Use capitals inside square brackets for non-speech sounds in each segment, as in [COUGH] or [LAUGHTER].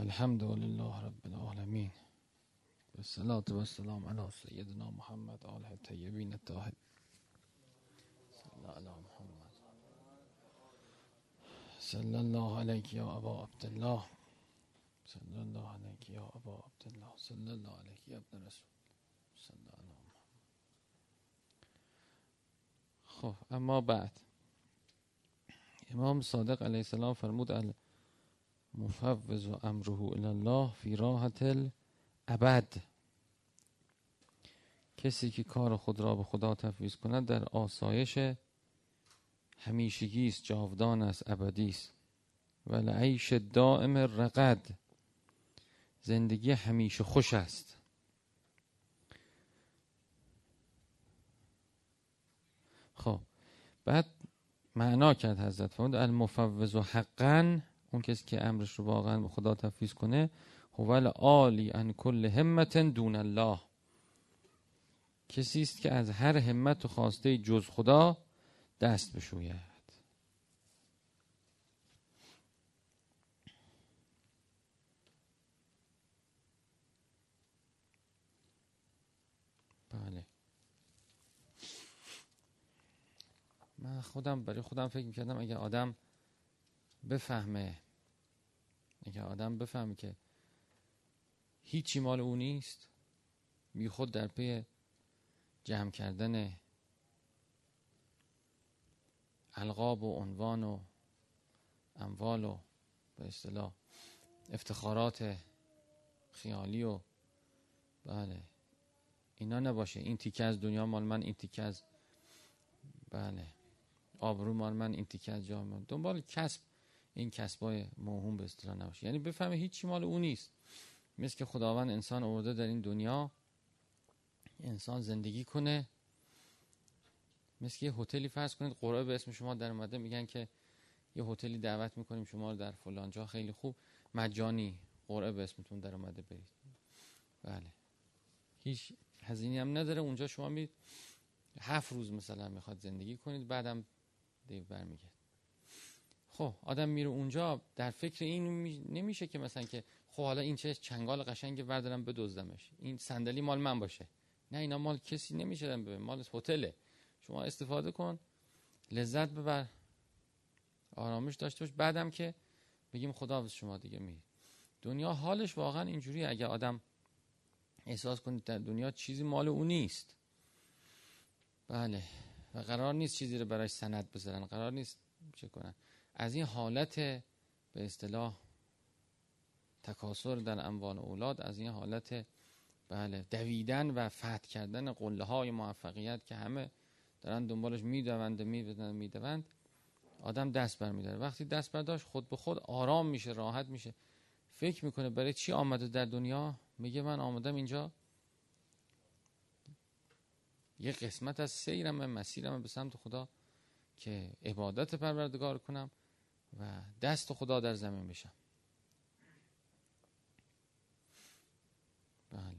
الحمد لله رب العالمين والصلاة والسلام على سيدنا محمد آله الطيبين الطاهرين صلى على محمد صلى الله عليك يا أبا عبد الله صلى الله عليك يا أبا عبد الله صلى الله عليك يا ابن رسول صلى الله محمد خب اما بعد امام صادق علیه السلام فرمود مفوض و امره الله فی راحت الابد. کسی که کار خود را به خدا تفویض کند در آسایش همیشگی است جاودان است ابدی است. و لعیش دائم رقد. زندگی همیشه خوش است. خب بعد معنا کرد حضرت فرمود المفوض حقا اون کسی که امرش رو واقعا به خدا تفویض کنه هو عالی ان کل همت دون الله. کسی است که از هر همت و خواسته جز خدا دست بشوید. بله. من خودم برای خودم فکر می‌کردم اگر آدم بفهمه. اگر آدم بفهمه که هیچی مال او نیست بی خود در پی جمع کردن القاب و عنوان و اموال و به اصطلاح افتخارات خیالی و بله اینا نباشه. این تیکه از دنیا مال من این تیکه از بله آبرو مال من این تیکه از جامعه دنبال کسب این کسبای موهوم به اصطلاح نباشه. یعنی بفهمه هیچی مال او نیست. مثل که خداوند انسان آورده در این دنیا انسان زندگی کنه. مثل یه هتلی فرض کنید قرعه به اسم شما در اومده میگن که یه هتلی دعوت می‌کنیم شما رو در فلان جا خیلی خوب. مجانی قرعه به اسمتون در اومده برید. بله. هیچ هزینه هم نداره. اونجا شما می هفت روز مثلا می‌خواد زندگی کنید بعدم دیو برمیگرد. خب آدم میره اونجا در فکر این نمیشه که مثلا که خب حالا این چه چنگال قشنگ بردارم بدزدمش. این صندلی مال من باشه. نه اینا مال کسی نمیشه. به مال هتله. شما استفاده کن. لذت ببر. آرامش داشته باش. بعدم که بگیم خدا شما دیگه می دنیا حالش واقعا اینجوری اگه آدم احساس کنید در دنیا چیزی مال او نیست. بله. و قرار نیست چیزی رو برای سند بذارن. قرار نیست چه کنن. از این حالت به اصطلاح تکاسر در اموال اولاد از این حالت بله دویدن و فتح کردن قله های موفقیت که همه دارن دنبالش می‌دوند می‌دوند می‌دوند آدم دست بر میداره وقتی دست برداشت خود به خود آرام میشه راحت میشه. فکر می‌کنه برای چی آمده در دنیا؟ میگه من آمدم اینجا. یه قسمت از سیرم مسیرم به سمت خدا که عبادت پروردگار کنم. و دست خدا در زمین بشم. بله.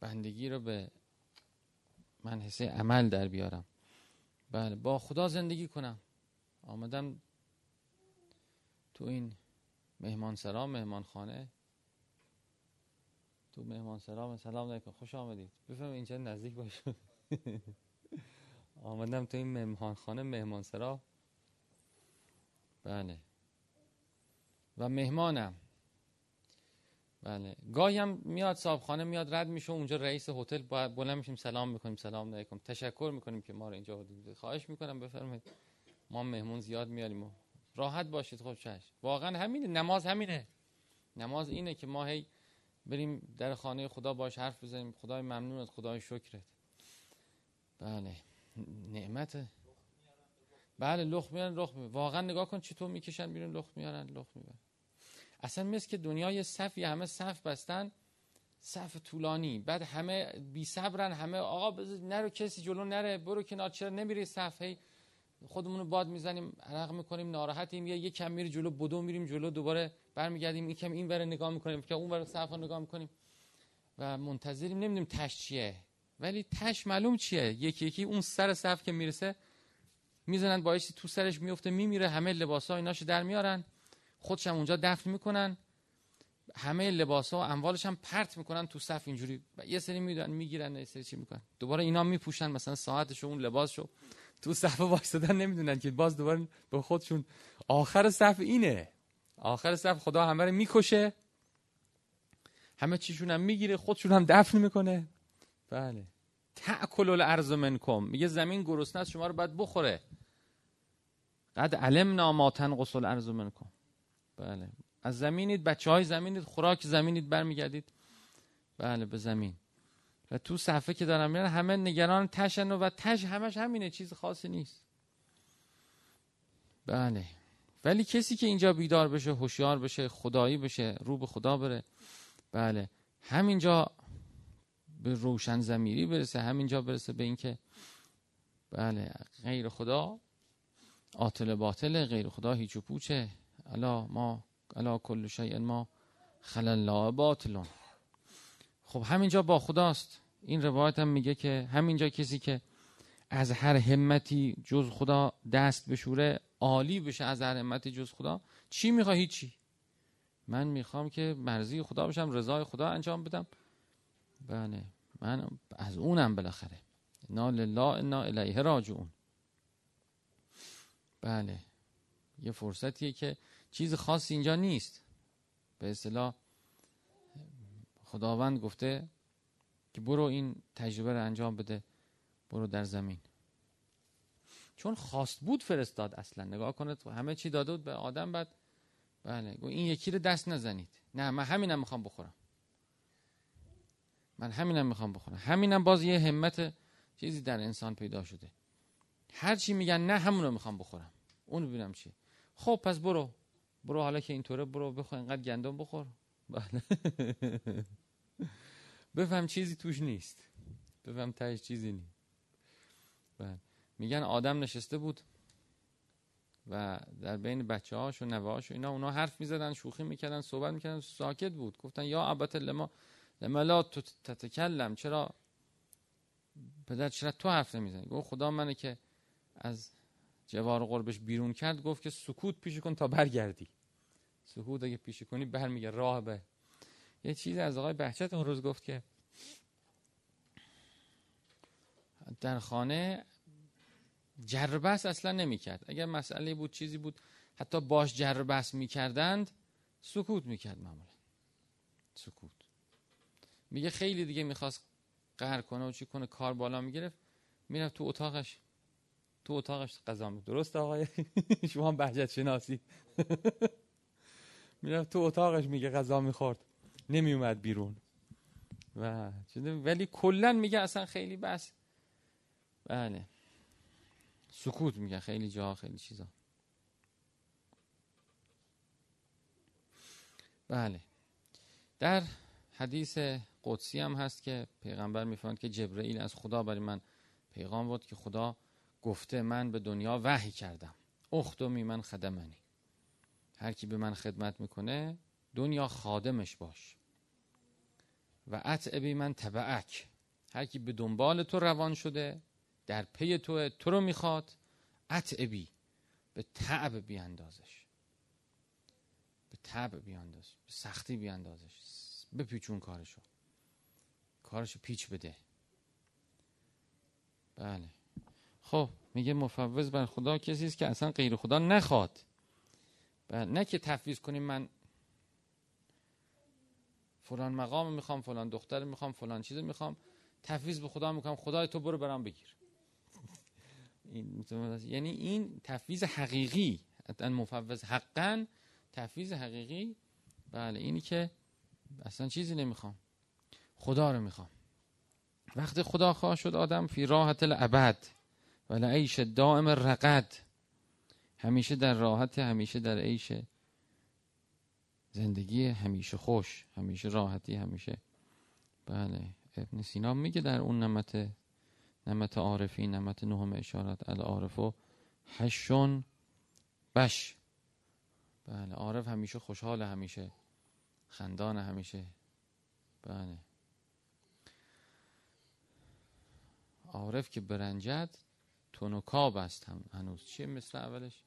بندگی رو به من حسه عمل در بیارم. بله با خدا زندگی کنم. آمدم تو این مهمان سرا مهمان خانه تو مهمان سرا سلام علیکم خوش آمدید. بفهم اینجا نزدیک باشه [LAUGHS] آمدم تو این مهمان خانه مهمان سرا. بله. و مهمانم. بله. گاهی هم میاد صاحب خانه میاد رد میشه اونجا رئیس هتل بلند میشیم سلام می‌کنیم سلام علیکم. تشکر می‌کنیم که ما رو اینجا بودید خواهش می‌کنم بفرمایید. ما مهمون زیاد میاریم و راحت باشید. خب چش واقعا همینه. نماز همینه. نماز اینه که ما هی بریم در خانه خدا باش حرف بزنیم. خدای ممنونت خدای شکرت. بله. نعمت بله لخ میارن لخ میارن. واقعا نگاه کن چطور می‌کشن بیرون لخ میارن لخ میارن. اصلا مثل که دنیای صفی همه صف بستن صف طولانی. بعد همه بی صبرن همه آقا نرو کسی جلو نره برو کنار چرا نمیری صف؟ هی خودمون رو باد می‌زنیم عرق می‌کنیم ناراحتیم. یا یک کم میری جلو بدو میریم جلو دوباره برمیگردیم. یکم این ور نگاه می‌کنیم که اون ور صف نگاه می‌کنیم. و منتظریم. نمی‌دونیم تش چیه. ولی تش معلوم چیه؟ یکی یکی اون سر صف که می‌رسه می‌زنن باعث تو سرش میفته میمیره همه لباس ها ایناشو در میارن. خودش هم اونجا دفن می‌کنن. همه لباس ها و اموالش هم پرت می‌کنن تو صف اینجوری. یه سری میدن می‌گیرن یه سری چی می‌کنن. دوباره اینا میپوشن مثلا ساعتشو اون لباسشو تو صف وایسادن نمی‌دونن که باز دوباره به خودشون. آخر صف اینه. آخر صف خدا همه رو می‌کشه. همه چیشون هم می‌گیره خودشون هم دفن می‌کنه. بله. تأکل الارض منکم. میگه زمین گرسنه است شما رو باید بخوره. قد علمنا ما تنقص الارض منکم. بله. از زمینید بچه های زمینید خوراک زمینید برمیگردید. بله به زمین. و تو صفحه که دارم میرن همه نگران تشن و تش همش همینه چیز خاصی نیست. بله. ولی کسی که اینجا بیدار بشه هوشیار بشه خدایی بشه رو به خدا بره. بله. همینجا به روشن زمیری برسه همینجا برسه به اینکه بله غیر خدا آتل باطل غیر خدا هیچ و پوچه. الا ما الا کل شیء ما خلال الله باطلون خب همینجا با خداست. این روایت هم میگه که همینجا کسی که از هر همتی جز خدا دست بشوره عالی بشه از هر همتی جز خدا چی می‌خواه هیچی. من می‌خوام که مرزی خدا بشم رضای خدا انجام بدم. بله. من از اونم بالاخره. انا لله انا الیه راجعون. بله. یه فرصتیه که چیز خاصی اینجا نیست. به اصطلاح خداوند گفته که برو این تجربه رو انجام بده برو در زمین. چون خواست بود فرستاد اصلا. نگاه کنید همه چی داده بود به آدم بعد بله این یکی رو دست نزنید. نه من همینم می‌خوام بخورم. من همینم می‌خوام بخورم همینم باز یه همت چیزی در انسان پیدا شده. هر چی میگن نه همون رو می‌خوام بخورم. اون ببینم چی خب پس برو. برو حالا که اینطوره برو بخور اینقدر گندم بخور. بله. [LAUGHS] بفهم چیزی توش نیست. بفهم تهش چیزی نیست. بله. میگن آدم نشسته بود و در بین بچه هاش و نوه هاش و اینا اونا حرف می‌زدن شوخی می‌کردن صحبت می‌کردن ساکت بود. گفتن یا عبت لما لما لا تتکلم چرا؟ پدر چرا تو حرف نمی‌زنی؟ گفت خدا منه که از جوار قربش بیرون کرد گفت که سکوت پیش کن تا برگردی. سکوت اگه پیش کنی برمیگه راه به. یه چیزی از آقای بهچت اون روز گفت که در خانه جربس اصلا نمی‌کرد. اگر مسئله بود چیزی بود حتی باش جربس می‌کردند سکوت می‌کرد معمولا. سکوت. میگه خیلی دیگه می‌خواست قهر کنه و چی کنه کار بالا می‌گرفت. می‌رفت تو اتاقش. تو اتاقش قضا می درست آقای؟ [LAUGHS] شما هم بهجت شناسی. [LAUGHS] می‌رفت تو اتاقش میگه غذا می‌خورد. نمیومد بیرون. و ولی کلا میگه اصلا خیلی بس. بله. سکوت میگه خیلی جا خیلی چیزا. بله. در حدیث قدسی هم هست که پیغمبر می‌فهمد که جبرئیل از خدا برای من پیغام بود که خدا گفته من به دنیا وحی کردم. اختمی من خدمنی. هر کی به من خدمت می‌کنه دنیا خادمش باش. و اتعبی من تبعک. هر کی به دنبال تو روان شده در پی تو تو رو می‌خواد اتعبی به تعب بیاندازش. به تعب بیانداز به سختی بیاندازش. بپیچون کارشو. کارشو پیچ بده. بله. خب میگه مفوض بر خدا کسی است که اصلا غیر خدا نخواد. بله نه که تفویض کنیم من فلان مقام می‌خوام فلان دختر می‌خوام فلان چیز می‌خوام. تفویض به خدا می‌کنم خدای تو برو برام بگیر. این یعنی این تفویض حقیقی. مفوض حقا تفویض حقیقی. بله اینی که اصلا چیزی نمی‌خوام. خدا رو می‌خوام. وقتی خدا خواه شد آدم فی راحت الابد و عیش دائم رقد همیشه در راحت همیشه در عیش زندگی همیشه خوش همیشه راحتی همیشه. بله ابن سینا میگه در اون نمت نمت عارفی نمت نهم اشارت العارف و هشون بش. بله عارف همیشه خوشحال همیشه خندان همیشه. بله. عارف که برنجد تونوکاب است هم هنوز. چیه مثل اولش؟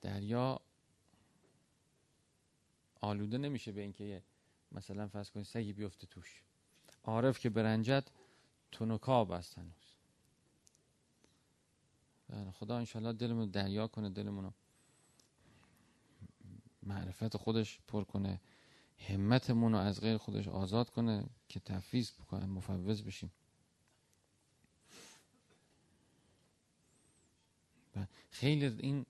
دریا آلوده نمیشه به اینکه مثلا فرض کنید سگی بیفته توش. عارف که برنجد تونوکاب است هنوز. بله، خدا انشالله دلمون دریا کنه دلمونو معرفت خودش پر کنه. همتمون رو از غیر خودش آزاد کنه که تفویض بکنه مفوض بشیم. خیلی این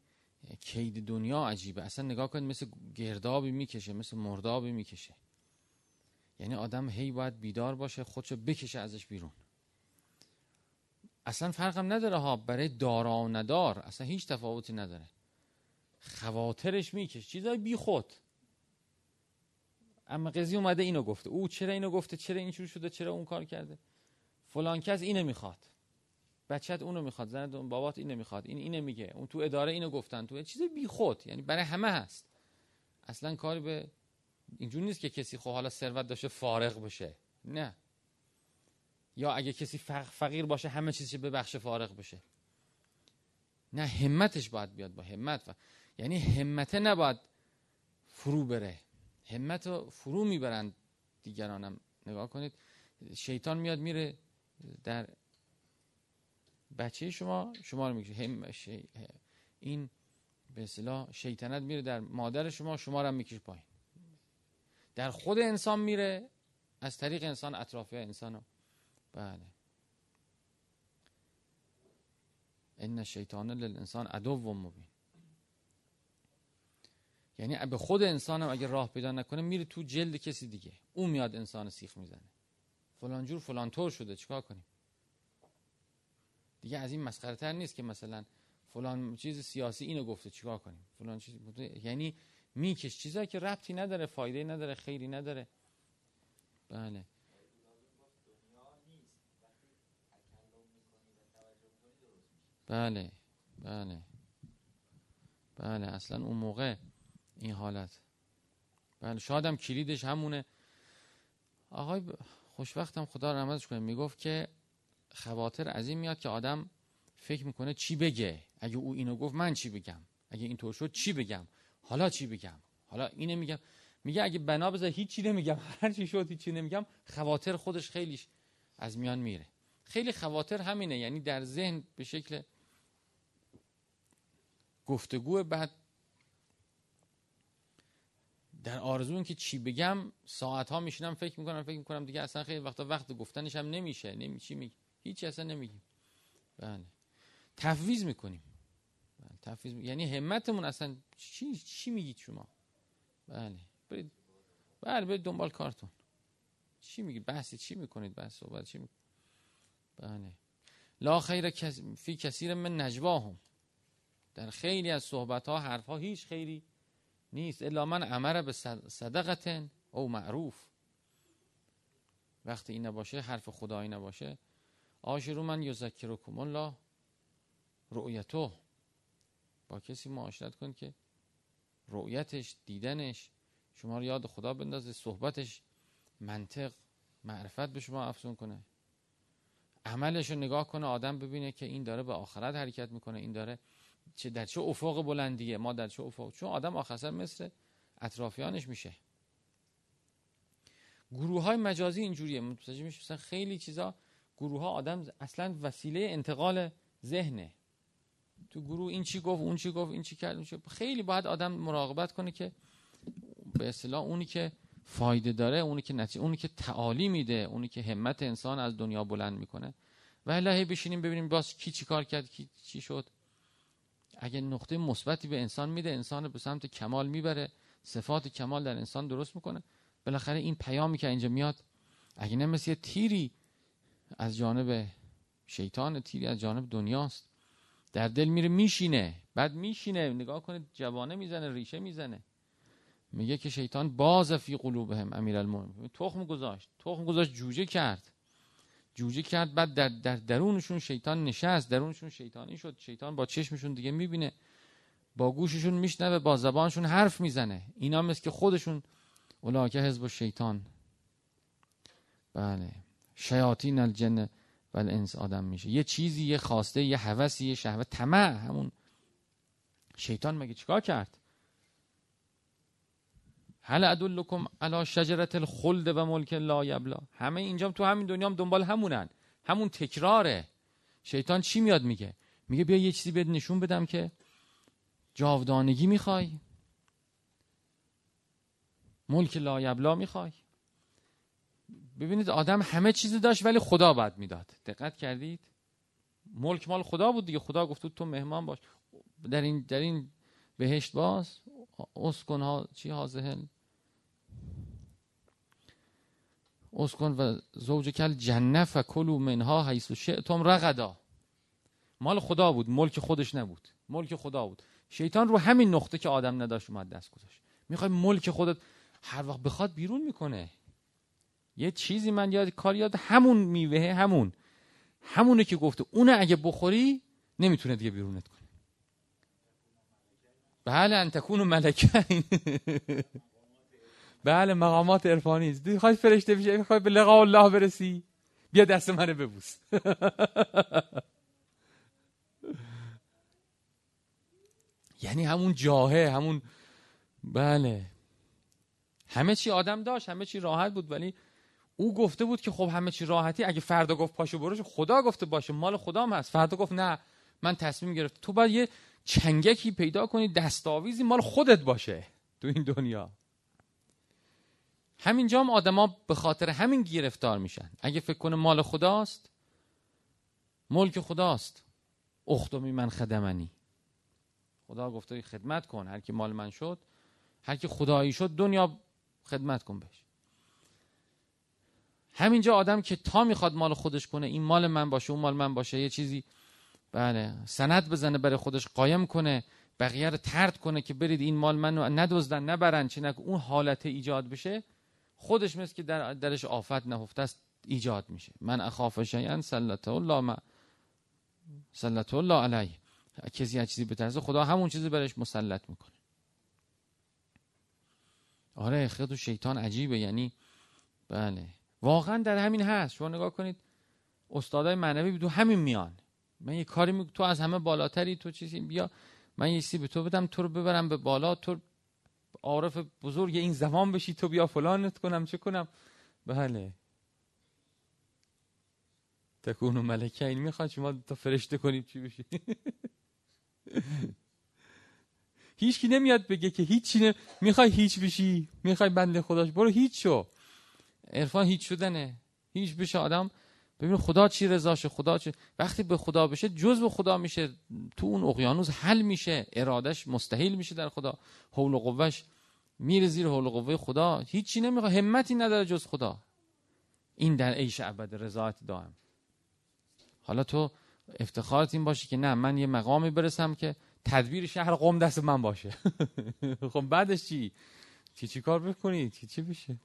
کید دنیا عجیبه. اصلا نگاه کنید مثل گردابی می‌کشه مثل مردابی می‌کشه. یعنی آدم هی باید بیدار باشه خودشو بکشه ازش بیرون. اصلا فرقم نداره ها برای دارا و ندار اصلا هیچ تفاوتی نداره. خواترش می‌کشه چیزای بی خود اما قضی اومده اینو گفته. او چرا اینو گفته؟ چرا این شده؟ چرا اون کار کرده؟ فلان کس اینو می‌خواد. بچت اونو می‌خواد. زن بابات اینو می‌خواد. این اینو میگه. اون تو اداره اینو گفتن. تو چیز بی خود یعنی برای همه هست. اصلا کار به اینجور نیست که کسی خب حالا ثروت داشته فارغ بشه. نه. یا اگه کسی فقیر باشه همه چیزش بخش فارغ بشه. نه همتش باید بیاد با همت. و یعنی همته نباید فرو بره. همت رو فرو می‌برند دیگرانم. نگاه کنید شیطان میاد میره در بچه شما شما رو می‌کشه. هم این به اصطلاح شیطنت میره در مادر شما شما رو هم می‌کشه پایین. در خود انسان میره از طریق انسان اطرافی انسان رو. بله. ان شیطان للانسان عدو و مبین. یعنی به خود انسان هم اگه راه پیدا نکنه میره تو جلد کسی دیگه. اون میاد انسان سیخ می‌زنه. فلان جور فلان طور شده چیکار کنیم؟ دیگه از این مسخره تر نیست که مثلا فلان چیز سیاسی اینو گفته چیکار کنیم؟ فلان چیز یعنی میکش چیزایی که ربطی نداره فایده نداره خیری نداره. بله. بله. بله. بله. اصلا اون موقع این حالت. بله شاید هم کلیدش همونه. آقای خوشوقتم خدا رحمتش کنه می‌گفت که خواطر از این میاد که آدم فکر می‌کنه چی بگه. اگه او اینو گفت من چی بگم؟ اگه اینطور شد چی بگم؟ حالا چی بگم؟ حالا اینه میگم. میگه اگه بنا بذار هیچی نمیگم [LAUGHS] هر چی شد هیچی نمیگم خواطر خودش خیلیش از میان میره. خیلی خواطر همینه یعنی در ذهن به شکل گفتگو بعد در آرزو که چی بگم ساعت ها میشینم فکر می‌کنم فکر می‌کنم دیگه اصلا خیلی وقتا وقت گفتنش هم نمیشه. نمیچی میگی؟ هیچ اصلا نمیگیم. بله. تفویض می‌کنیم. بله. تفویض یعنی همتمون اصلا چی چی میگید شما؟ بله. برید. بله برید دنبال کارتون. چی میگید؟ بحثی چی می‌کنید؟ بحث صحبت چی می‌کنید بله. لا خیر فی کثیر من نجواهم. در خیلی از صحبت ها حرف ها هیچ خیری نیست. الا من امر به صدقتن. او معروف. وقتی این نباشه حرف خدایی نباشه. آشرو من یذکرکم الله رؤیتو با کسی معاشرت کن که رؤیتش دیدنش شما رو یاد خدا بندازه صحبتش منطق معرفت به شما افزون کنه. عملش رو نگاه کنه آدم ببینه که این داره به آخرت حرکت می‌کنه این داره چه در چه افق بلندیه؟ ما در چه افق چون آدم آخر مثل اطرافیانش میشه. گروه های مجازی اینجوریه. متوجه میشه مثلا خیلی چیزا گروه ها آدم اصلا وسیله انتقال ذهنه. تو گروه این چی گفت اون چی گفت این چی کرد خیلی باید آدم مراقبت کنه که به اصطلاح اونی که فایده داره اونی که نتیجه اونی که تعالی میده اونی که همت انسان از دنیا بلند می‌کنه. و الهی بشینیم ببینیم باز کی چی کار کرد کی چی شد. اگه نقطه مثبتی به انسان میده انسان به سمت کمال می‌بره. صفات کمال در انسان درست می‌کنه. بالاخره این پیامی که اینجا میاد اگه نه مثل تیری از جانب شیطان تیری از جانب دنیاست. در دل میره میشینه. بعد میشینه نگاه کنید جوانه می‌زنه ریشه می‌زنه. میگه که شیطان باز فی قلوبهم امیرالمومنین تخم گذاشت. تخم گذاشت جوجه کرد. جوجه کرد بعد در, در درونشون شیطان نشست درونشون شیطانی شد شیطان با چشمشون دیگه می‌بینه با گوششون میشنوه با زبانشون حرف می‌زنه. اینا مثل که خودشون اولاکه حزب و شیطان بله. شیاطین الجن و الانس آدم میشه. یه چیزی یه خواسته یه هوسی یه شهوت. طمع. همون شیطان مگه چیکار کرد؟ هل ادلکم علی شجرت الخلد و ملک لا یبلا؟ همه اینجا تو همین دنیا هم دنبال همونن. همون تکراره. شیطان چی میاد میگه؟ میگه بیا یه چیزی بهت نشون بدم که جاودانگی می‌خوای. ملک لا یبلا می‌خوای. ببینید آدم همه چیزی داشت ولی خدا بعد می‌داد. دقت کردید؟ ملک مال خدا بود دیگه. خدا گفت تو مهمان باش. در این در این بهشت باز. اسکن ها چی هازهل اسکن و زوج کل جنف و کلو منها حیث شئتم رغدا. مال خدا بود ملک خودش نبود ملک خدا بود. شیطان رو همین نقطه که آدم نداشت اومد دست گذاشت. می‌خوای ملک خودت هر وقت بخواد بیرون می‌کنه. یه چیزی من یاد کار یاد همون میوه همون. همونه که گفته اونه اگه بخوری نمی‌تونه دیگه بیرونت کنه. بله انتکون و ملکین. [LAUGHS] بله مقامات عرفانی است. می‌خوای فرشته بشی می‌خوای به لقاء الله برسی. بیا دست منو ببوس. [LAUGHS] یعنی همون جاهه همون بله. همه چی آدم داشت همه چی راحت بود ولی او گفته بود که خب همه چی راحتی اگه فردا گفت پاشو برو خدا گفته باشه مال خدام هست. فردا گفت نه من تصمیم گرفت تو باید یه چنگکی پیدا کنی دستاویزی مال خودت باشه تو این دنیا. همینجا هم آدما به خاطر همین گرفتار میشن. اگه فکر کنه مال خداست ملک خداست. اختمی من خدمنی. خدا گفته خدمت کن هر کی مال من شد هر کی خدایی شد دنیا خدمت کن بهش. همینجا آدم که تا می‌خواد مال خودش کنه این مال من باشه اون مال من باشه یه چیزی بله سند بزنه برای خودش قایم کنه بقیه رو ترد کنه که برید این مال منو ندزدن نبرن چه اون حالت ایجاد بشه خودش مثل که در درش آفت نهفته است ایجاد میشه. من اخاف شیئا سلط الله ما سلط الله علیه. کسی چیزی بترسه خدا همون چیزی برش مسلط می‌کنه. آره خود شیطان عجیبه یعنی بله. واقعا در همین هست. شما نگاه کنید استادای معنوی تو همین میان. من یه کاری می... تو از همه بالاتری تو چیزی بیا من یه چیزی به تو بدم تو رو ببرم به بالا تو عارف بزرگ این زمان بشی تو بیا فلانت کنم چه کنم؟ بله. تکون و ملکه این می‌خواد شما تا فرشته کنید چی بشی؟ [LAUGHS] هیچ کی نمیاد بگه که هیچی نه می‌خوای هیچ بشی می‌خوای بنده خداش. برو هیچ شو. عرفان هیچ شدنه. هیچ بشه آدم. ببین خدا چی رضاشه خدا چی وقتی به خدا بشه جز به خدا میشه. تو اون اقیانوس حل میشه ارادش مستحیل میشه در خدا. حول و قوهش میره زیر حول قوه خدا. هیچی نمی‌خواد همتی نداره جز خدا. این در عیش ابد رضایت دائم. حالا تو افتخارت این باشه که نه من یه مقامی برسم که تدبیر شهر قوم دست من باشه. [LAUGHS] خب بعدش چی؟ چی چی کار بکنی؟ چی چی بشه؟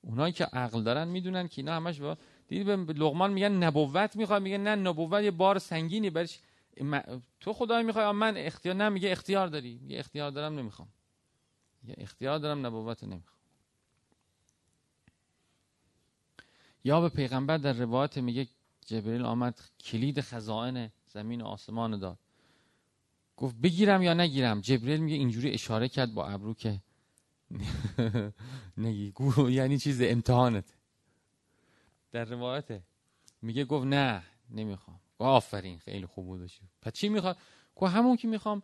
اونایی که عقل دارن می‌دونن که اینا همش با دید به لغمان میگن نبوت می‌خواد میگن نه نبوت یه بار سنگینی برش تو خدای می‌خوای من اختیار نه میگه اختیار داری. یه اختیار دارم نمی‌خوام. یه اختیار دارم نبوت نمی‌خوام. یا به پیغمبر در روایت میگه جبریل آمد کلید خزائن زمین و آسمان داد. گفت بگیرم یا نگیرم؟ جبریل میگه اینجوری اشاره کرد با ابرو که [LAUGHS] نگی یعنی چیز امتحانت. در روایته میگه گفت نه نمی‌خوام. آفرین خیلی خوب بود پس چی می‌خواد که همون که می‌خوام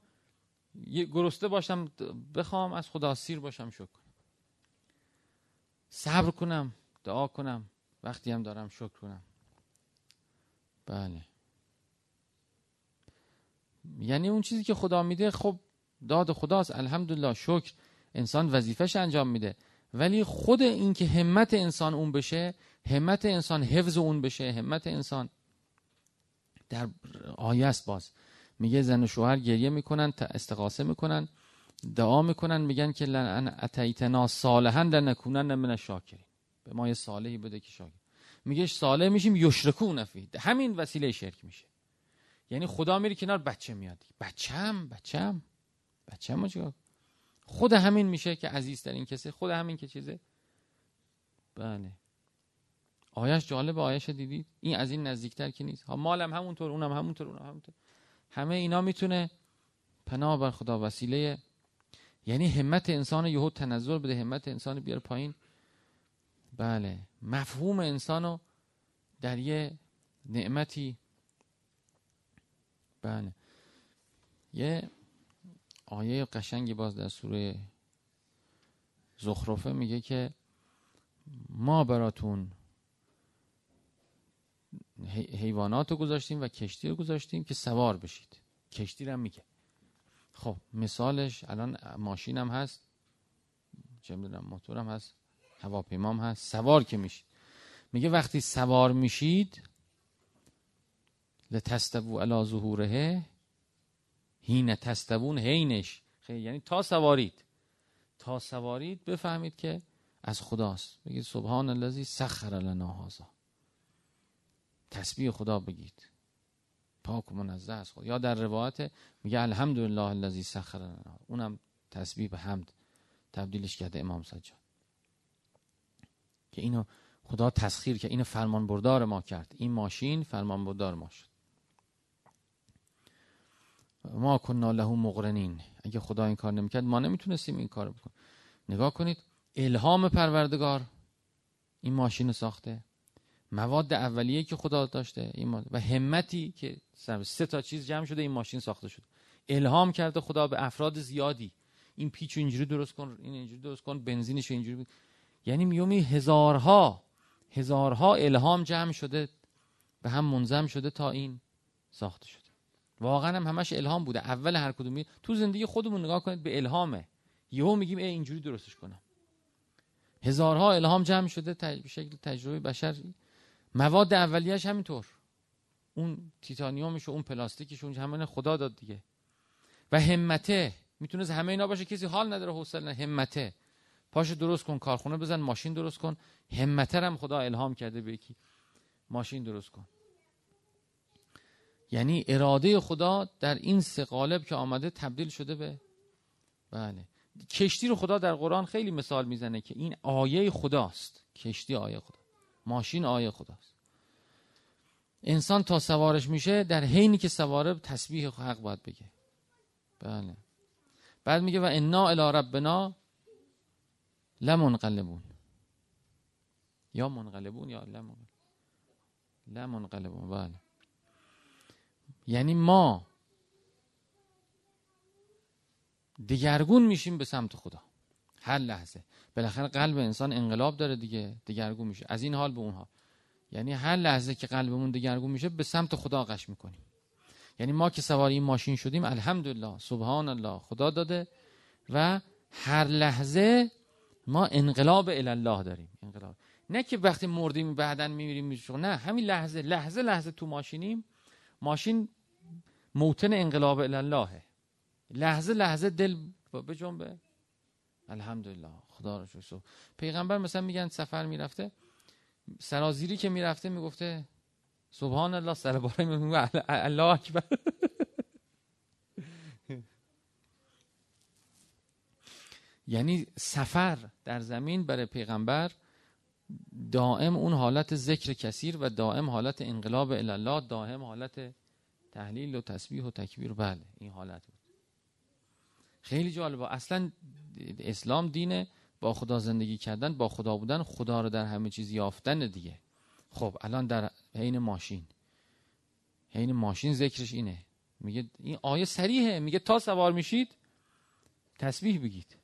گرسته باشم بخوام از خدا سیر باشم شکر. کنم صبر کنم دعا کنم وقتی هم دارم شکر کنم. بله. یعنی اون چیزی که خدا میده خب داد خداست الحمدلله شکر. انسان وظیفش انجام میده. ولی خود این که همت انسان اون بشه همت انسان حفظ اون بشه همت انسان در آیه است باز. میگه زن و شوهر گریه می‌کنن استقاسه می‌کنن دعا می‌کنن میگن که لن اتیتنا صالحا نکنن من الشاکرین. به ما یه صالحی بده که شاکر. میگه صالح میشیم یشرکون فی. همین وسیله شرک میشه. یعنی خدا میره کنار بچه میاد. بچم بچم. بچم چیکار خود همین میشه که عزیز این کسی خود همین که چیزه؟ بله. آیش جالب آیش دیدید؟ این از این نزدیکتر که نیست. ها مالم همونطور اونم همونطور اونم همونطور. همه اینا می‌تونه پناه بر خدا وسیله یعنی همت انسان یهو تنزل بده همت انسان بیاره پایین. بله مفهوم انسانو در یه نعمتی بله. یه آیه قشنگی باز در سوره زخرفه میگه که ما براتون حیوانات رو گذاشتیم و کشتی رو گذاشتیم که سوار بشید. کشتی رو هم میگه خب مثالش الان ماشین هم هست. چه می‌دونم موتور هم هست. هواپیمام هست. سوار که میشید. میگه وقتی سوار میشید لتستبو علا ظهوره هین تستبون هینش خیلی یعنی تا سوارید. تا سوارید بفهمید که از خداست. بگید سبحان الذی سخر لنا هذا. تسبیح خدا بگید. پاک و منزه است خدا. یا در روایت میگه الحمدلله الذی سخر اونم تسبیح به حمد تبدیلش کرده امام سجاد. که اینو خدا تسخیر که اینو فرمان بردار ما کرد. این ماشین فرمان بردار ما شد. ما کننا له مقرنین. اگه خدا این کار نمی‌کرد ما نمی‌تونستیم این کار بکنیم. نگاه کنید الهام پروردگار این ماشین ساخته. مواد اولیه که خدا داشته این و همتی که سه تا چیز جمع شده این ماشین ساخته شده. الهام کرده خدا به افراد زیادی. این پیچ اینجوری درست کن این اینجوری درست کن بنزینش اینجوری یعنی میومی هزارها هزارها الهام جمع شده به هم منظم شده تا این ساخته شده. واقعا هم همش الهام بوده. اول هر کدومی تو زندگی خودمون نگاه کنید به الهامه. یهو میگیم ای اینجوری درستش کنم. هزارها الهام جمع شده به شکل تجربه بشر مواد اولیش همینطور. اون تیتانیومش و اون پلاستیکش اون همه خدا داد دیگه. و همته. می‌تونه همه اینا باشه کسی حال نداره حوصله همته. پاش درست کن کارخونه بزن ماشین درست کن. همته هم خدا الهام کرده به یکی. ماشین درست کن. یعنی اراده خدا در این سه قالب که آمده تبدیل شده به بله. کشتی رو خدا در قرآن خیلی مثال می‌زنه که این آیه خداست. کشتی آیه خدا. ماشین آیه خداست. انسان تا سوارش میشه در حینی که سواره تسبیح حق باید بگه. بله. بعد میگه و انا الی ربنا لمنقلبون. یا منقلبون یا لمنقلبون بله. یعنی ما دگرگون میشیم به سمت خدا. هر لحظه. بالاخره قلب انسان انقلاب داره دیگه دگرگون میشه. از این حال به اون حال یعنی هر لحظه که قلبمون دگرگون میشه به سمت خدا قش می‌کنیم. یعنی ما که سوار این ماشین شدیم الحمدلله سبحان الله خدا داده و هر لحظه ما انقلاب الله داریم. انقلاب. نه که وقتی مردیم بعدا میمیریم نه همین لحظه لحظه لحظه تو ماشینیم. ماشین موتن انقلاب الله لحظه لحظه دل به جنبه الحمدلله. خدا رو شکر. پیغمبر مثلا میگن سفر می‌رفته سرازیری که می‌رفته می‌گفته سبحان الله سر باره میگه الله اکبر. [LAUGHS] یعنی سفر در زمین برای پیغمبر دائم اون حالت ذکر کثیر و دائم حالت انقلاب الله دائم حالت تحلیل و تسبیح و تکبیر. بله این حالت بود. خیلی جالبه. اصلا اسلام دینه با خدا زندگی کردن با خدا بودن خدا رو در همه چیز یافتن دیگه. خب الان در حین ماشین. حین ماشین ذکرش اینه. میگه این آیه سریحه میگه تا سوار میشید تسبیح بگید.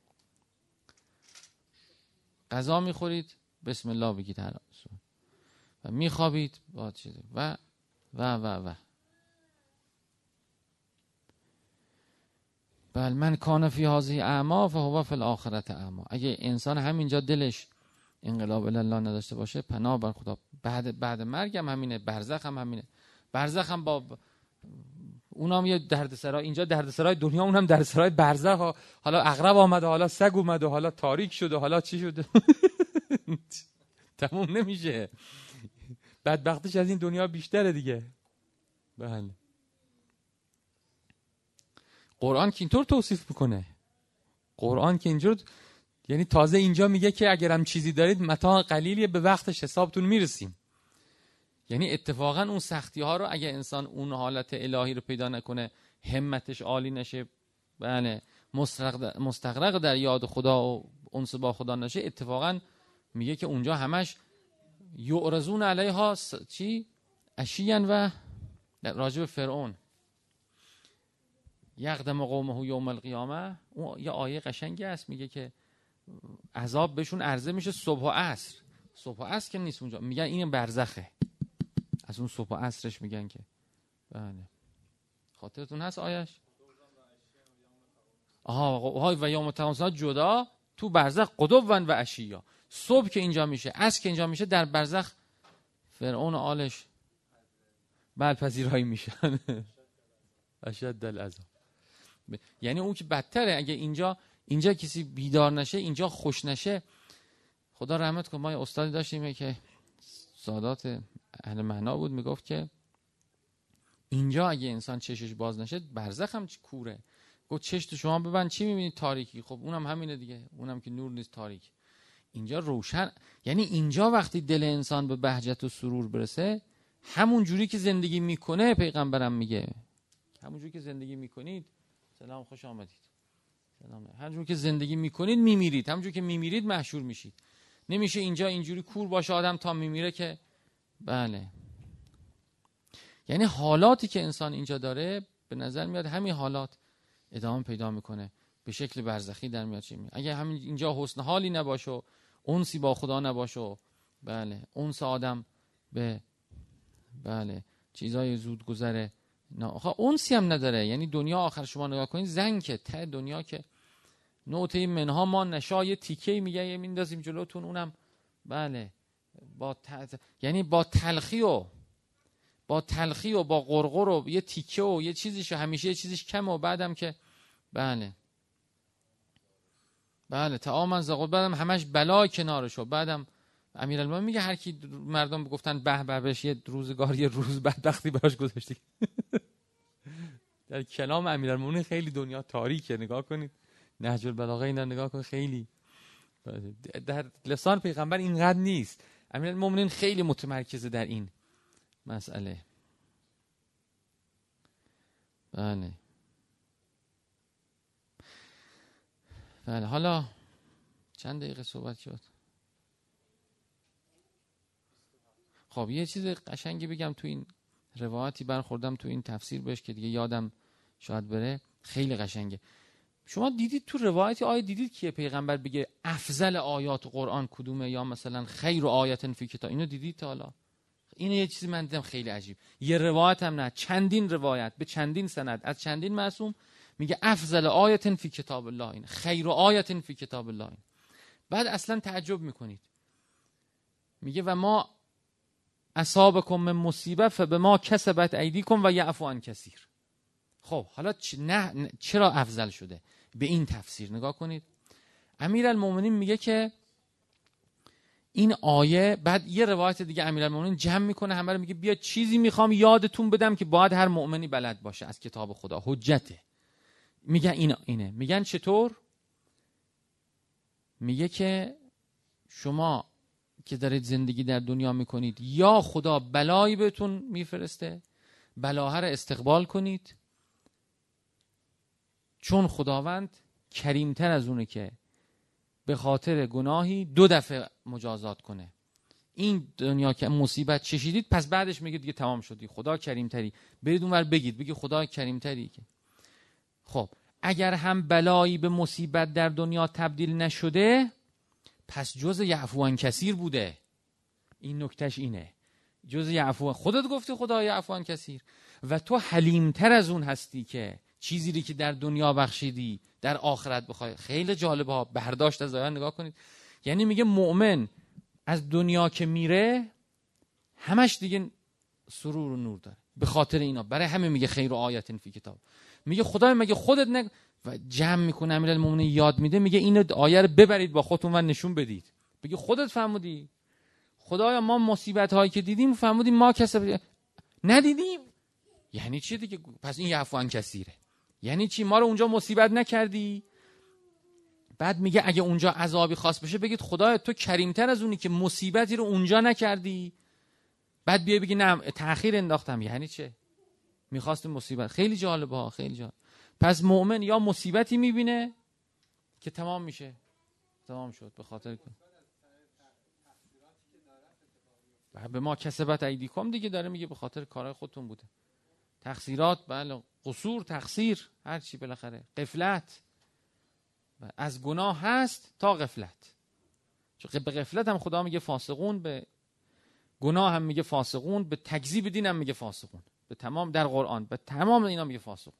غذا می‌خورید بسم الله بگید هر و میخوابید و و و و. بل من کان فی هذه اعما فهو فی الاخرت اعما. اگه انسان همینجا دلش انقلاب الله نداشته باشه پناه بر خدا. بعد بعد مرگ هم همینه برزخ هم همینه. برزخ هم با اونام یه دردسرای اینجا دردسرای دنیا اونم دردسرای برزخ حالا اغرب آمده حالا سگ اومده حالا تاریک شده حالا چی شده؟ [LAUGHS] تموم نمیشه. بدبختش از این دنیا بیشتره دیگه. بله. قرآن که اینطور توصیف می‌کنه. قرآن که اینجور یعنی تازه اینجا میگه که اگرم چیزی دارید متا قلیلیه به وقتش حسابتون می‌رسیم. یعنی اتفاقا اون سختی ها رو اگه انسان اون حالت الهی رو پیدا نکنه همتش عالی نشه بله مستقرق در یاد خدا و انس با خدا نشه اتفاقا میگه که اونجا همش یعرزون علیها چی؟ اشیان و راجب فرعون. یقدم قومه یوم القیامه. اون یه آیه قشنگی هست میگه که عذاب بهشون عرضه میشه صبح و عصر. صبح و عصر که نیست اونجا. میگن این برزخه. از اون صبح و عصرش میگن که. بله. خاطرتون هست آیش؟ آها و یوم تماسات جدا تو برزخ قدوون و اشیا صبح که اینجا میشه از که اینجا میشه در برزخ فرعون آلش بل پذیرایی میشن. [LAUGHS] اشد دل یعنی اون که بدتره اگه اینجا اینجا کسی بیدار نشه اینجا خوش نشه. خدا رحمت کن ما یه استادی داشتیم که سادات اهل معنا بود می‌گفت که اینجا اگه انسان چشش باز نشه برزخ هم کوره. گفت چش تو شما ببند چی می‌بینید تاریکی. خب اونم همینه دیگه. اونم که نور نیست تاریک. اینجا روشن. یعنی اینجا وقتی دل انسان به بهجت و سرور برسه همون جوری که زندگی می‌کنه پیغمبرم میگه. همون جوری که زندگی می‌کنید سلام خوش آمدید. سلام. هر که زندگی می‌کنید میمیرید. همونجور که میمیرید محشور میشید. نمیشه اینجا اینجوری کور باشه آدم تا میمیره که بله. یعنی حالاتی که انسان اینجا داره به نظر میاد همین حالات ادامه پیدا می‌کنه. به شکل برزخی در میاد چی اگه همین اینجا حسن حالی نباشه و اونسی با خدا نباشه بله اونس آدم به بله چیزای زود گذره آخه اونسی هم نداره. یعنی دنیا آخر شما نگاه کنید زنگ که ته دنیا که نوته منها ما نشای تیکه میگه یه میندازیم جلوتون اونم بله. با یعنی با تلخی و با تلخی و با قرقر و یه تیکه و یه چیزیش همیشه یه چیزیش کم و بعدم که بله. بله آمن زقود بعدم همش بلا کنارشو. بعدم امیرالمومنین میگه هر کی مردم گفتن به به بهش یه روزگار یه روز بدبختی براش گذاشتی. در کلام امیرالمومنین خیلی دنیا تاریکه نگاه کنید. نهج البلاغه اینا نگاه کن خیلی. در لسان پیغمبر اینقدر نیست. امیرالمومنین خیلی متمرکزه در این مسئله. بله. بله حالا چند دقیقه صحبت شد؟ خب یه چیز قشنگی بگم تو این روایتی برخوردم تو این تفسیر بهش که دیگه یادم شاید بره. خیلی قشنگه. شما دیدید تو روایتی آیه دیدید که پیغمبر بگه افضل آیات قرآن کدومه یا مثلا خیر و آیت فی کتاب؟ اینو دیدید تا حالا؟ اینو یه چیزی من دیدم خیلی عجیب. یه روایت هم نه چندین روایت به چندین سند. از چندین معصوم میگه افضل آیت فی کتاب الله این خیر و آیت فی کتاب الله این. بعد اصلا تعجب می‌کنید. میگه و ما اصابکم من مصیبه فبه ما کسبت ایدیکم و یعفو عن کثیر. خب حالا نه چرا افضل شده؟ به این تفسیر نگاه کنید. امیر المومنین میگه که این آیه بعد یه روایت دیگه امیرالمومنین جمع می‌کنه همه رو میگه بیا چیزی می‌خوام یادتون بدم که باید هر مؤمنی بلد باشه. از کتاب خدا. حجته. میگن این اینه. میگن چطور؟ میگه که شما که دارید زندگی در دنیا می‌کنید. یا خدا بلایی بهتون میفرسته بلاها رو استقبال کنید. چون خداوند کریمتر از اونه که به خاطر گناهی دو دفعه مجازات کنه. این دنیا که مصیبت چشیدید پس بعدش میگه دیگه تمام شدی. خدا کریمتری. برید اونور بگید. بگی خدا کریمتری که. خب اگر هم بلایی به مصیبت در دنیا تبدیل نشده پس جز یعفوان کثیر بوده. این نکتش اینه. جز یعفوان خودت گفتی خدا یعفوان کثیر. و تو حلیمتر از اون هستی که چیزی که در دنیا بخشیدی در آخرت بخوای خیلی جالبه ها. برداشت از آیان نگاه کنید. یعنی میگه مؤمن از دنیا که میره همش دیگه سرور و نور داره. به خاطر اینا. برای همه میگه خیر و آیت فی کتاب. میگه خدای مگه خودت نگ... و جمع می‌کنه امیرالمومنین یاد میده میگه اینو آیه رو ببرید با خودتون و نشون بدید. بگه خودت فهمودی خدایا ما مصیبت هایی که دیدیم فهمودیم ما کسب ندیدیم؟ یعنی چی دیگه؟ پس این یعفو کثیره. یعنی چی؟ ما رو اونجا مصیبت نکردی؟ بعد میگه اگه اونجا عذابی خاص بشه بگید خدای تو کریمتر از اونی که مصیبتی رو اونجا نکردی. بعد بیای بگی نه تاخیر انداختم. یعنی چه؟ می‌خواست مصیبت. خیلی جالبه ها خیلی جالب. پس مؤمن یا مصیبتی می‌بینه که تمام میشه. تمام شد به خاطر به ما کسبت ایدیکم دیگه داره میگه به خاطر کارهای خودتون بوده. تقصیرات بله قصور تقصیر هر چی بالاخره. قفلت از گناه هست تا قفلت چون به قفلت هم خدا میگه فاسقون به گناه هم میگه فاسقون به تکذیب دین هم میگه فاسقون. به تمام در قرآن به تمام اینا میگه فاسق.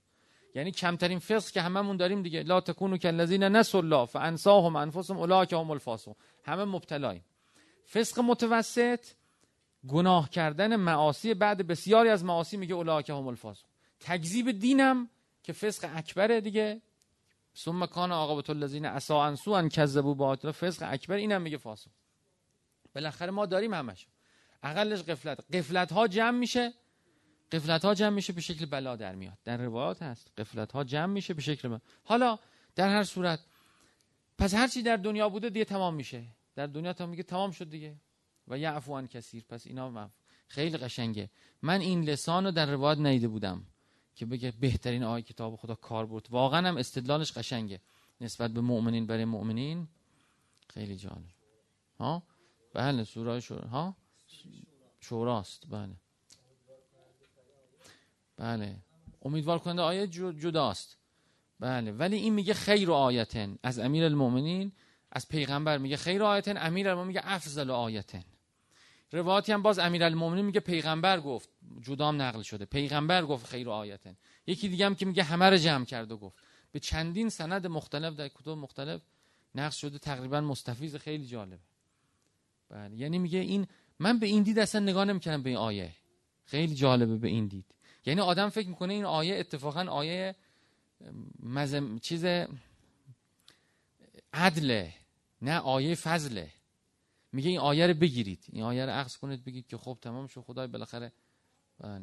یعنی کمترین فسق که هممون داریم دیگه. لا تکونو کالذین نسوا الله فانساهم انفسهم اولئک هم الفاسقون. همه مبتلاییم. فسق متوسط گناه کردن معاصی بعد بسیاری از معاصی میگه اولئک هم الفاسقون. تکذیب دینم که فسق اکبره دیگه. ثم کان عاقبت الذین انسو ان کذبوا باطل فسق اکبر اینم میگه فاسق. بالاخره ما داریم همش. اقلش قفلت قفلت ها جمع میشه. قفلت ها جمع میشه به شکل بلا در میاد. در روایات هست. قفلت ها جمع میشه به شکل بلا. حالا در هر صورت پس هر چی در دنیا بوده دیگه تمام میشه. در دنیا تا میگه تمام شد دیگه. و یعفو عن کثیر. پس اینا خیلی قشنگه. من این لسان رو در روایت نیده بودم که بگه بهترین آیه کتاب خدا کار بود واقعا هم استدلالش قشنگه. نسبت به مؤمنین برای مؤمنین خیلی جالب. ها؟ بله سوره شورا. ها؟ شوراست. بله. بله. امیدوار کننده آیه جداست. بله. ولی این میگه خیر آیتن. از امیر المؤمنین از پیغمبر میگه خیر آیتن امیر میگه افضل آیتن. روایتی هم باز امیر المؤمنین میگه پیغمبر گفت جدام نقل شده. پیغمبر گفت خیر آیتن. یکی دیگه هم که میگه همه رو جمع کرد و گفت. به چندین سند مختلف در کتب مختلف نقل شده. تقریبا مستفیض خیلی جالبه. بله. یعنی میگه این من به این دید اصلا نگاه نمی‌کنم به این آیه. خیلی جالبه به این دید. یعنی آدم فکر می‌کنه این آیه اتفاقا آیه مزم چیز عدله نه آیه فضله. میگه این آیه رو بگیرید. این آیه رو عکس کنید بگید که خب تمام شد خدای بالاخره بله.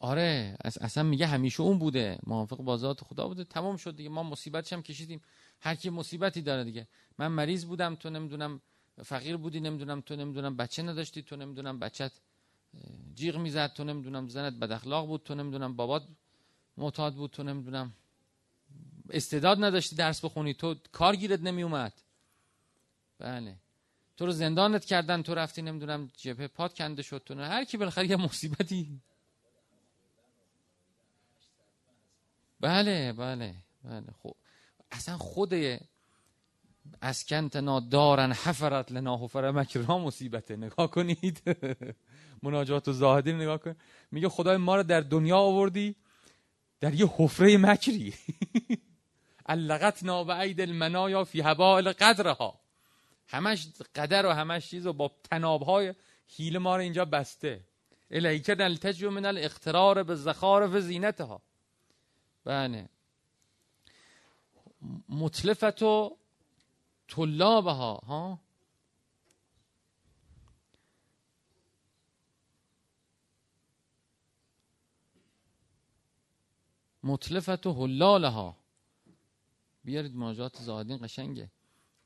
آره اصلا میگه همیشه اون بوده. موافق با خدا بوده. تمام شد دیگه. ما مصیبتش هم کشیدیم؟ هر کی مصیبتی داره دیگه. من مریض بودم تو نمی‌دونم فقیر بودی نمی‌دونم تو نمی‌دونم بچه نداشتی تو نمی‌دونم بچت جیغ می‌زد تو نمی‌دونم زنت بد اخلاق بود تو نمی‌دونم بابات معتاد بود تو نمی‌دونم استعداد نداشتی درس بخونی تو کار گیرت نمی اومد بله. تو رو زندانت کردن تو رفتی نمی‌دونم جبهه پات کنده شد تو هر کی بالاخره یه مصیبتی. بله بله بله. خب اصلا خود اسکنتنا دارن حفرت لنا حفر مکرا مصیبته. نگاه کنید. [LAUGHS] مناجات و زاهدی نگاه کن. میگه خدای ما رو در دنیا آوردی در یه حفره مکری. [LAUGHS] علقت نابعید المنایا فی هبال قدرها. همش قدر و همش چیز و با تنابهای حیل ما رو اینجا بسته. الیکه نلتجو من الاخترار به زخار و زینتها. بله. مطلفت و طلابها ها؟ مطلفت و حلالها. بیارید مناجات زادین قشنگه.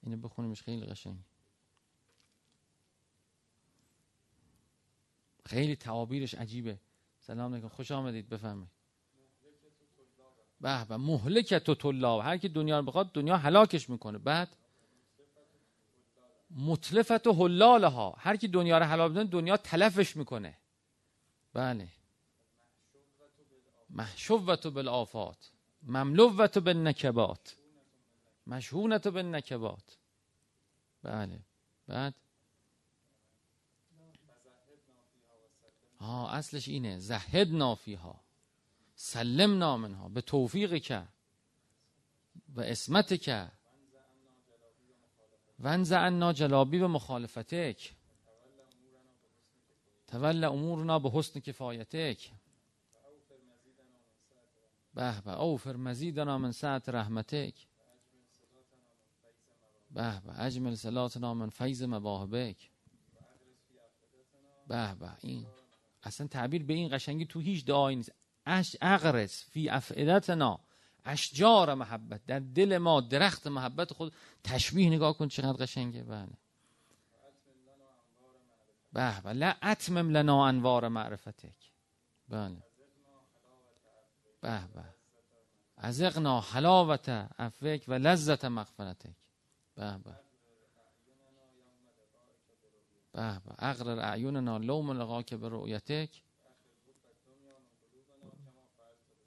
اینو بخونیمش خیلی قشنگ. خیلی تعابیرش عجیبه. سلام علیکم. خوش آمدید. بفهمید به به. مهلکت و طلاب. هر کی دنیا رو بخواد دنیا هلاکش می‌کنه. بعد؟ مطلفت و حلالها. هر کی دنیا رو حلال بدونه دنیا تلفش می‌کنه. بله. محشوت بالآفات. مملوت بالنکبات. مشهونت بالنکبات. بله. بعد؟ ها اصلش اینه. زهد نافیها سلم نامنها به توفیق که. و اسمت که. ونز عنا جلابی به مخالفتک تول امورنا به حسن کفایتک به به اوفر مزیدنا من ساعت رحمتک به به اجمل صلاتنا من فیض مواهبک به به این اصلا تعبیر به این قشنگی تو هیچ دعایی نیست. اش اغرس فی افعدتنا اشجار محبت در دل ما درخت محبت خود. تشبیه نگاه کن چقدر قشنگه. بله. به به لا اتمم لنا انوار معرفتک. بله. به به. ازقنا حلاوت عفوک و لذت مغفرتک. به به. به به. اقرر اعیوننا لوم لقاک به رؤیتک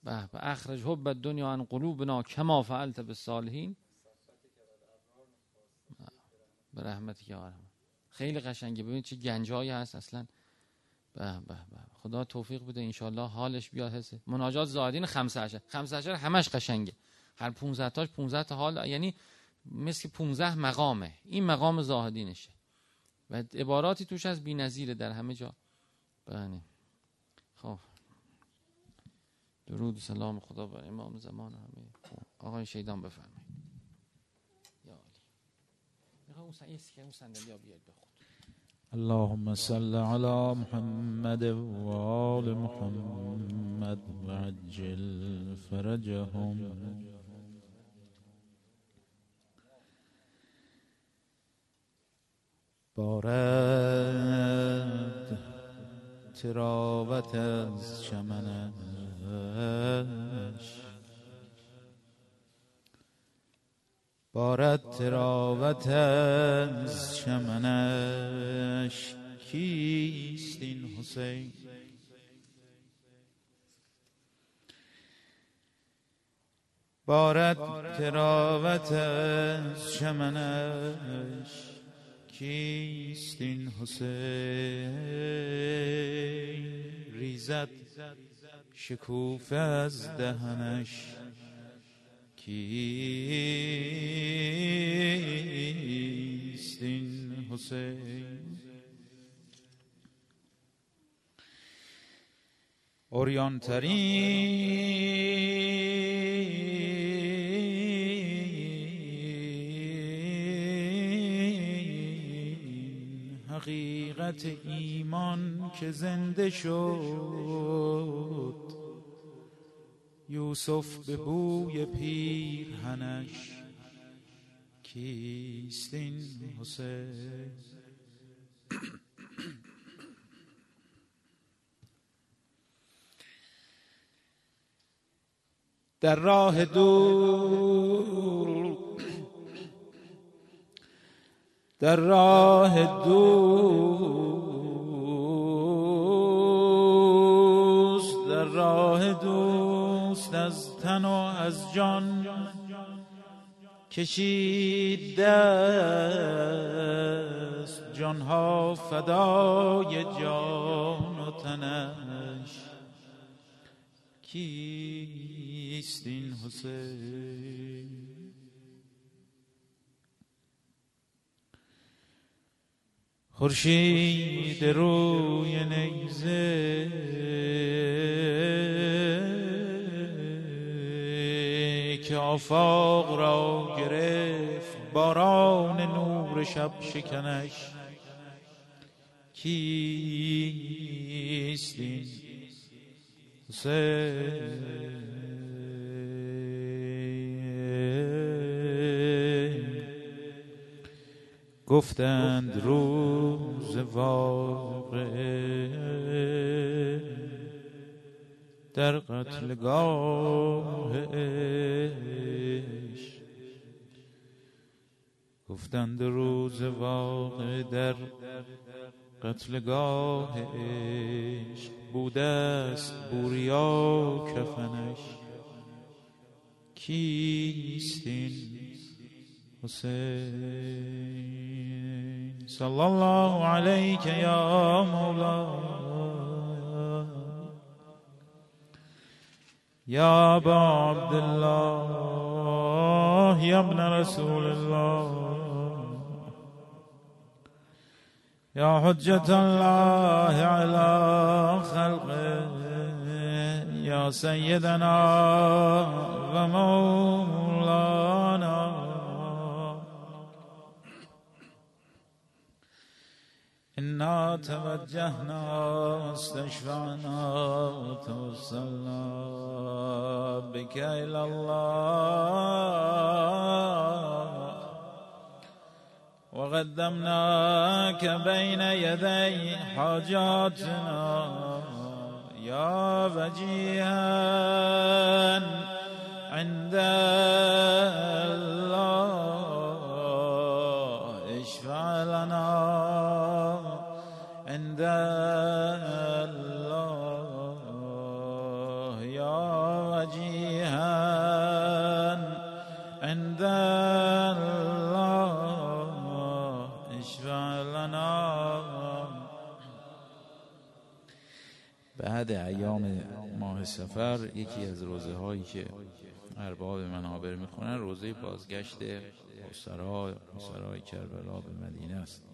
به به اخرج حب الدنیا عن قلوبنا کما فعلت بالصالحین. به رحمت یا خیلی قشنگه. ببین چه گنجایی هست. اصلا به به به. خدا توفیق بده انشالله حالش بیاد. حسه مناجات عشر. خمسه عشر همش قشنگه. هر 15 تاش 15 تا حال. یعنی مثل 15 مقامه. این مقام زاهدینشه. و عباراتی توش از بی‌نظیره در همه جا. بله. خب. درود و سلام خدا بر امام زمان همه. آقای شیدان بفرمایید. یا علی. اون سعی اون صندلی بیاد به خود. اللهم صل على محمد وآل محمد وعجل فرجهم. بارد تراوت از چمنش بارد تراوت از چمنش کیست این حسین؟ بارد تراوت از چمنش کیست این حسین؟ ریزد شکوف از دهنش کیست این حسین؟ اوریان ترین حقیقت ایمان که زنده شد. یوسف به بوی پیرهنش کیست این حسین؟ [COUGHS] در راه دور در راه دوست در راه دوست از تن و از جان کشید دست. جانها فدای جان و تنش. کیست این حسین؟ خورشید روی نیزه. که آفاق را گرفت باران نور شب شکنش. کیست این؟ حسین گفتند روز واقعه در قتلگاه عشق. گفتند روز واقع در قتلگاه عشق. بوده است بوریا کفنش. کیست حسين. صلى الله عليك يا مولاي يا أبا عبد الله يا ابن رسول الله يا حجة الله على خلقه. يا سيدنا ومولانا توجهنا استشفعنا وتوسلنا بك إلى الله. وقدمناك بين يدي حاجاتنا يا وجيها عند الله. اشفع لنا. الله يا وجيها عند الله اشفع لنا بعد ایام ماه سفر یکی از روزه هایی که ارباب منابر می‌خونن روزه بازگشت سرای کربلا به مدینه است.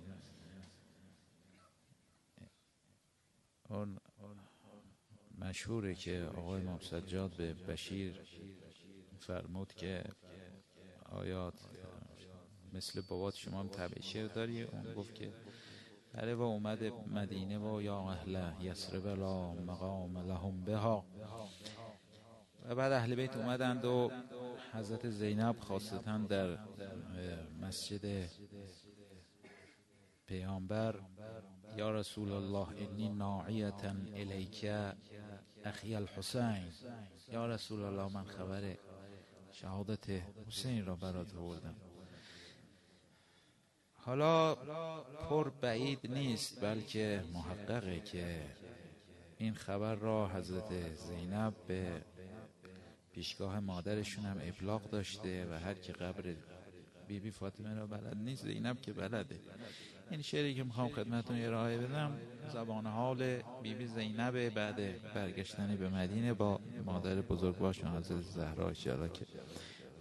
اون مشهوره که آقای امام سجاد به بشیر فرمود که آیات مثل بابات شما هم طبع داری؟ اون گفت که بله و اومد مدینه و یا اهل یسرب لا مقام لهم بها. و بعد اهل بیت اومدند و حضرت زینب خاصتا در مسجد پیامبر یا رسول الله انی ناعیتا الیک اخی الحسین یا رسول الله من خبر شهادت حسین را برات بردم حالا پر بعید نیست بلکه محققه که این خبر را حضرت زینب به پیشگاه مادرشون هم ابلاغ داشته و هر که قبر بیبی بی فاطمه را بلد نیست زینب که بلده این شعری که می‌خوام خدمتون ارائه بدم زبان حال بیبی بی زینب بعد برگشتن به مدینه با مادر بزرگوارشون حضرت زهرا اشاره که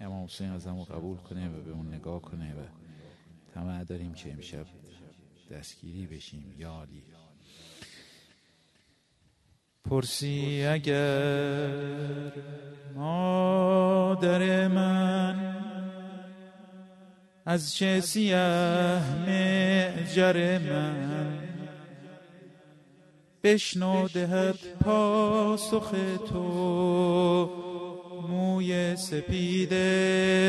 امام حسین از قبول کنه و به اون نگاه کنه و طمع داریم که امشب دستگیری بشیم. یا پرسی اگر مادر من از چه سیه معجر من؟ بشنو دهد پاسخ تو موی سپید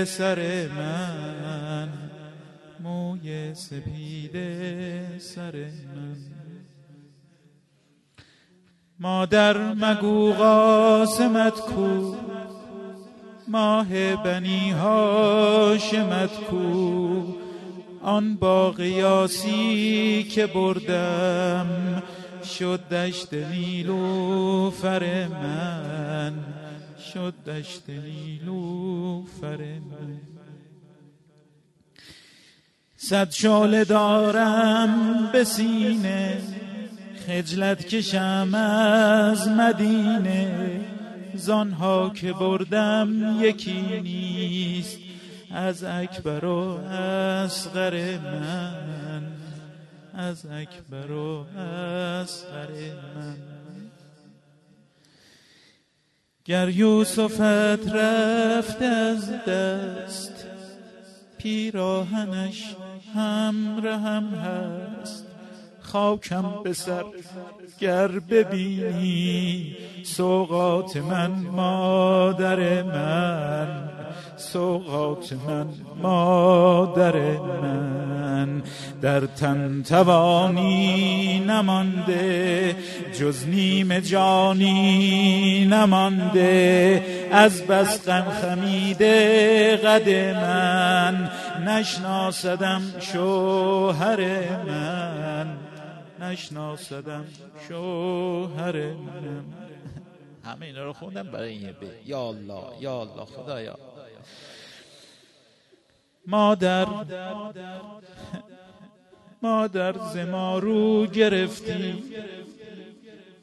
سر من. موی سپید سر من. مادر مگو قاسمت کو ماه بنی هاشمت کو. آن با قیاسی که بردم شد دشت نیلو فر من. شد دشت نیلو فر من. صد شال دارم به سینه خجلت کشم از مدینه. زانها که بردم یکی نیست. از اکبر و اصغر من. از اکبر و اصغر من. گر یوسفت رفت از دست پیراهنش همرهم هست. خاکم به سر گر ببینی سوقات من مادر من سوقات من مادر من. در تن توانی نمانده جز نیم جانی نمانده. از بس غم خمیده قد من نشناسدم شوهر من. نشناسدم. شوهر من همه اینا رو خوندم برای این به. یا الله یا الله خدایا. مادر مادر زمارو گرفتی.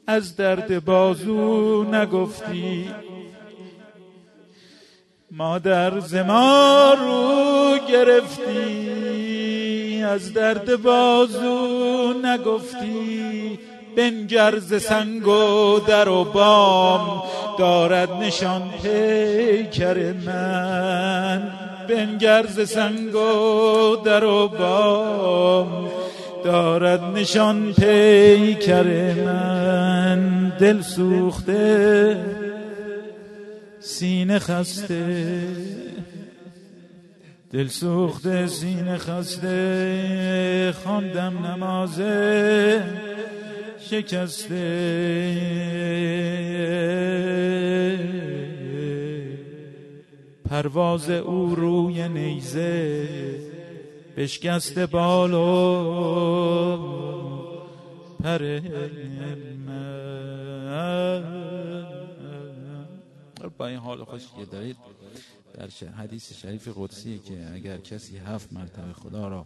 از درد بازو نگفتی. مادر زمارو گرفتی. از درد بازو نگفتی بنگرز سنگ و در و بام دارد نشان پیکر من. بنگرز سنگ و در و بام دارد نشان پیکر من. دل سوخته سینه خسته. دل سوخته سینه خسته خواندم نمازه شکسته. پرواز او روی نیزه بشکست بالو پر با این حال خوش که دارید. در حدیث شریف قدسی که اگر کسی هفت مرتبه خدا را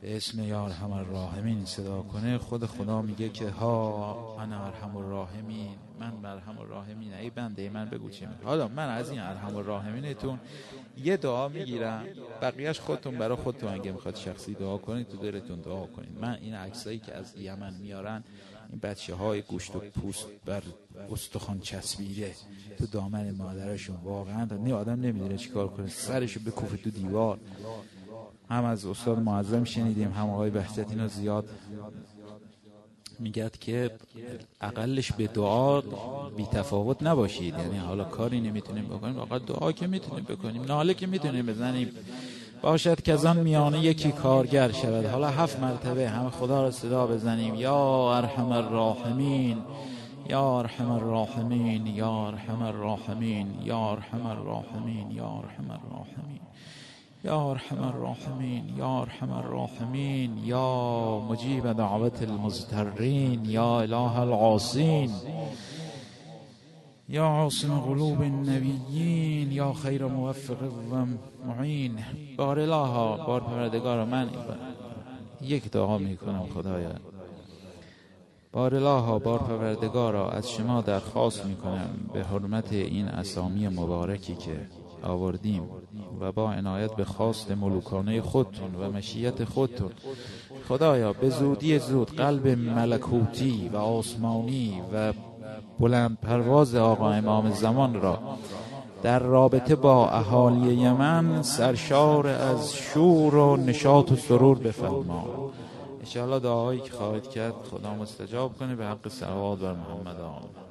به اسم یا ارحم الراحمین صدا کنه خود خدا میگه که ها انا ارحم الراحمین من ارحم الراحمین ای بنده من بگو چی حالا من از این ارحم الراحمینتون یه دعا می‌گیرم. بقیهش خودتون برای خودتون اگه می‌خواد شخصی دعا کنید تو دلتون دعا کنید. من این عکسایی که از یمن میارن این بچه های گوشت و پوست بر استخوان چسبیده تو دامن مادرشون واقعا نه آدم نمی‌دونه چیکار کنه. سرشو بکوفه تو دیوار. هم از استاد معظم شنیدیم هم آقای بهجت اینو زیاد میگد که اقلش به دعا بی تفاوت نباشید. یعنی حالا کاری نمی‌تونیم بکنیم واقعا دعا که می‌تونیم بکنیم. ناله که می‌تونیم بزنیم. باشد که از آن میانه یکی کارگر شود. حالا هفت مرتبه همه خدا را صدا بزنیم. یا ارحم الراحمین یا ارحم الراحمین یا ارحم الراحمین یا ارحم الراحمین یا ارحم الراحمین یا ارحم الراحمین یا ارحم الراحمین یا مجیب دعوت المزترین یا اله العاصین. یا عاصم قلوب النبیین یا خیر موفق و معین. بار الها بار پروردگار من. یک دعا می‌کنم خدایا. بار الها بار پروردگارا از شما درخواست می‌کنم به حرمت این اسامی مبارکی که آوردیم و با عنایت به خواست ملوکانه خودتون و مشیت خودتون. خدایا به زودی زود قلب ملکوتی و آسمانی و بلند پرواز آقا امام زمان را. در رابطه با اهالی یمن سرشار از شور و نشاط و سرور بفرما. انشاءالله دعایی که خواهید کرد خدا مستجاب کنه به حق سلوات بر محمد آمین